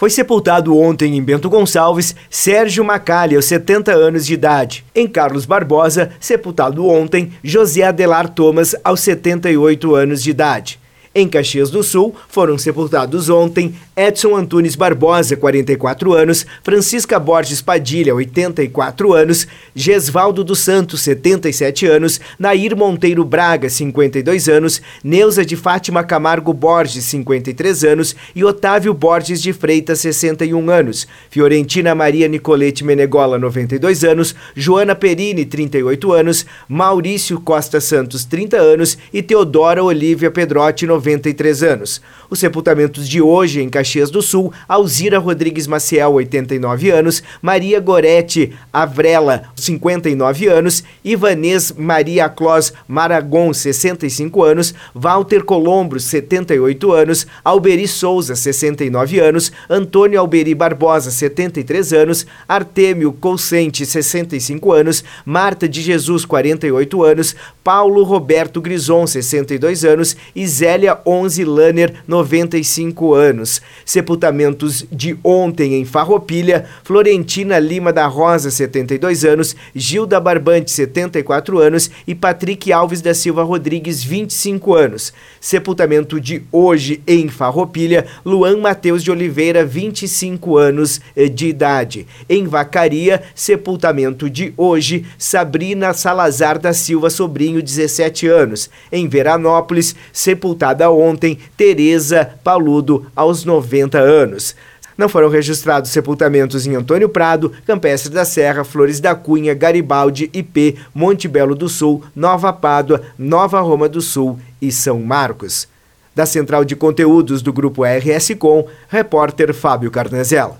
Foi sepultado ontem em Bento Gonçalves Sérgio Macalha, aos 70 anos de idade. Em Carlos Barbosa, sepultado ontem José Adelar Thomas, aos 78 anos de idade. Em Caxias do Sul, foram sepultados ontem Edson Antunes Barbosa, 44 anos, Francisca Borges Padilha, 84 anos, Gesvaldo dos Santos, 77 anos, Nair Monteiro Braga, 52 anos, Neuza de Fátima Camargo Borges, 53 anos e Otávio Borges de Freitas, 61 anos, Fiorentina Maria Nicolete Menegola, 92 anos, Joana Perini, 38 anos, Maurício Costa Santos, 30 anos e Teodora Olívia Pedrotti, 93 anos. Os sepultamentos de hoje em Caxias do Sul, Alzira Rodrigues Maciel, 89 anos, Maria Gorete Avrela, 59 anos, Ivanês Maria Clós Maragon, 65 anos, Walter Colombo, 78 anos, Alberi Souza, 69 anos, Antônio Alberi Barbosa, 73 anos, Artêmio Colsente, 65 anos, Marta de Jesus, 48 anos, Paulo Roberto Grison, 62 anos e Zélia Onze Lanner, 95 anos. Sepultamentos de ontem em Farroupilha, Florentina Lima da Rosa, 72 anos, Gilda Barbante, 74 anos e Patrick Alves da Silva Rodrigues, 25 anos. Sepultamento de hoje em Farroupilha, Luan Mateus de Oliveira, 25 anos eh, de idade. Em Vacaria, sepultamento de hoje, Sabrina Salazar da Silva Sobrinho, 17 anos. Em Veranópolis, sepultada ontem Teresa Paludo, aos 90 anos. Não foram registrados sepultamentos em Antônio Prado, Campestre da Serra, Flores da Cunha, Garibaldi, IP, Monte Belo do Sul, Nova Pádua, Nova Roma do Sul e São Marcos. Da Central de Conteúdos do Grupo RS Com, repórter Fábio Carnezella.